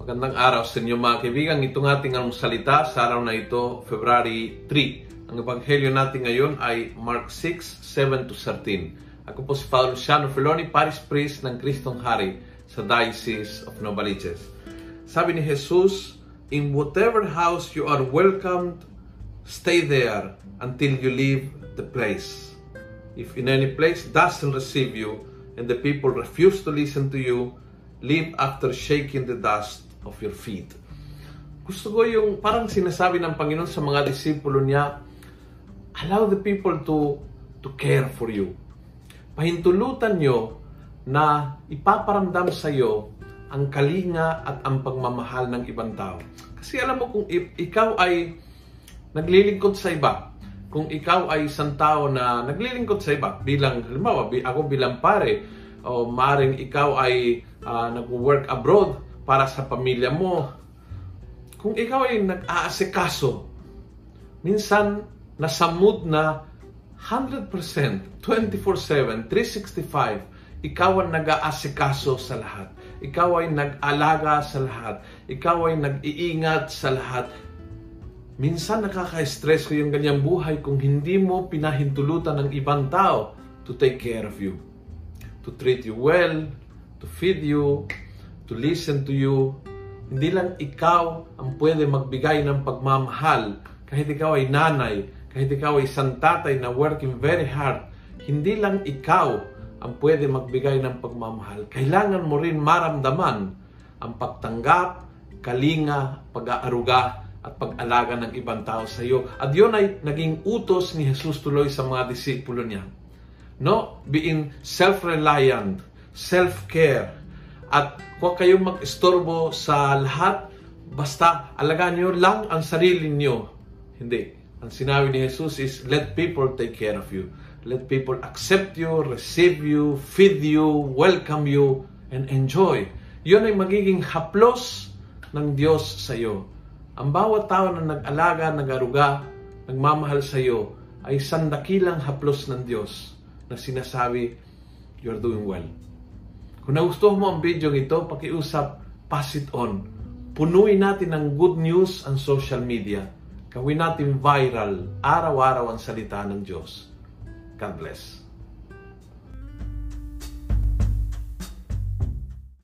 Magandang araw sa inyo mga kaibigan. Itong ating ang salita sa araw na ito, February 3. Ang ebanghelyo natin ngayon ay Mark 6, 7 to 13. Ako po si Father Luciano Feloni, Paris Priest ng Kristong Hari sa Diocese of Novaliches. Sabi ni Jesus, In whatever house you are welcomed, stay there until you leave the place. If in any place doesn't receive you, and the people refuse to listen to you, leave after shaking the dust of your feet. Gusto ko yung parang sinasabi ng Panginoon sa mga disipulo niya, allow the people to to care for you. Pahintulutan nyo na ipaparamdam sa iyo ang kalinga at ang pagmamahal ng ibang tao. Kasi alam mo kung ikaw ay naglilingkod sa iba, kung ikaw ay isang tao na naglilingkod sa iba, bilang, halimbawa, ako bilang pare, o maring ikaw ay uh, nag-work abroad, para sa pamilya mo. Kung ikaw ay nag-aasikaso, minsan nasa mood na 100%, 24-7, 365, ikaw ang nag-aasikaso sa lahat. Ikaw ay nag-alaga sa lahat. Ikaw ay nag-iingat sa lahat. Minsan nakaka-stress ko yung ganyang buhay kung hindi mo pinahintulutan ng ibang tao to take care of you. To treat you well, to feed you, to listen to you. Hindi lang ikaw ang pwede magbigay ng pagmamahal kahit ikaw ay nanay, kahit ikaw ay isang tatay na working very hard. Hindi lang ikaw ang pwede magbigay ng pagmamahal. Kailangan mo rin maramdaman ang pagtanggap, kalinga, pag-aaruga, at pag-alaga ng ibang tao sa iyo. At yun ay naging utos ni Jesus tuloy sa mga disipulo niya. No? Being self-reliant, self-care, at huwag kayong mag-istorbo sa lahat. Basta alagaan niyo lang ang sarili niyo. Hindi. Ang sinabi ni Jesus is, let people take care of you. Let people accept you, receive you, feed you, welcome you, and enjoy. Yun ay magiging haplos ng Diyos sa iyo. Ang bawat tao na nag-alaga, nag-aruga, nagmamahal sa iyo, ay sandakilang haplos ng Diyos na sinasabi, you're doing well. Kung nagustuhan mo ang video ito, pakiusap, pass it on. Punuin natin ng good news ang social media. Gawin natin viral, araw-araw ang salita ng Diyos. God bless.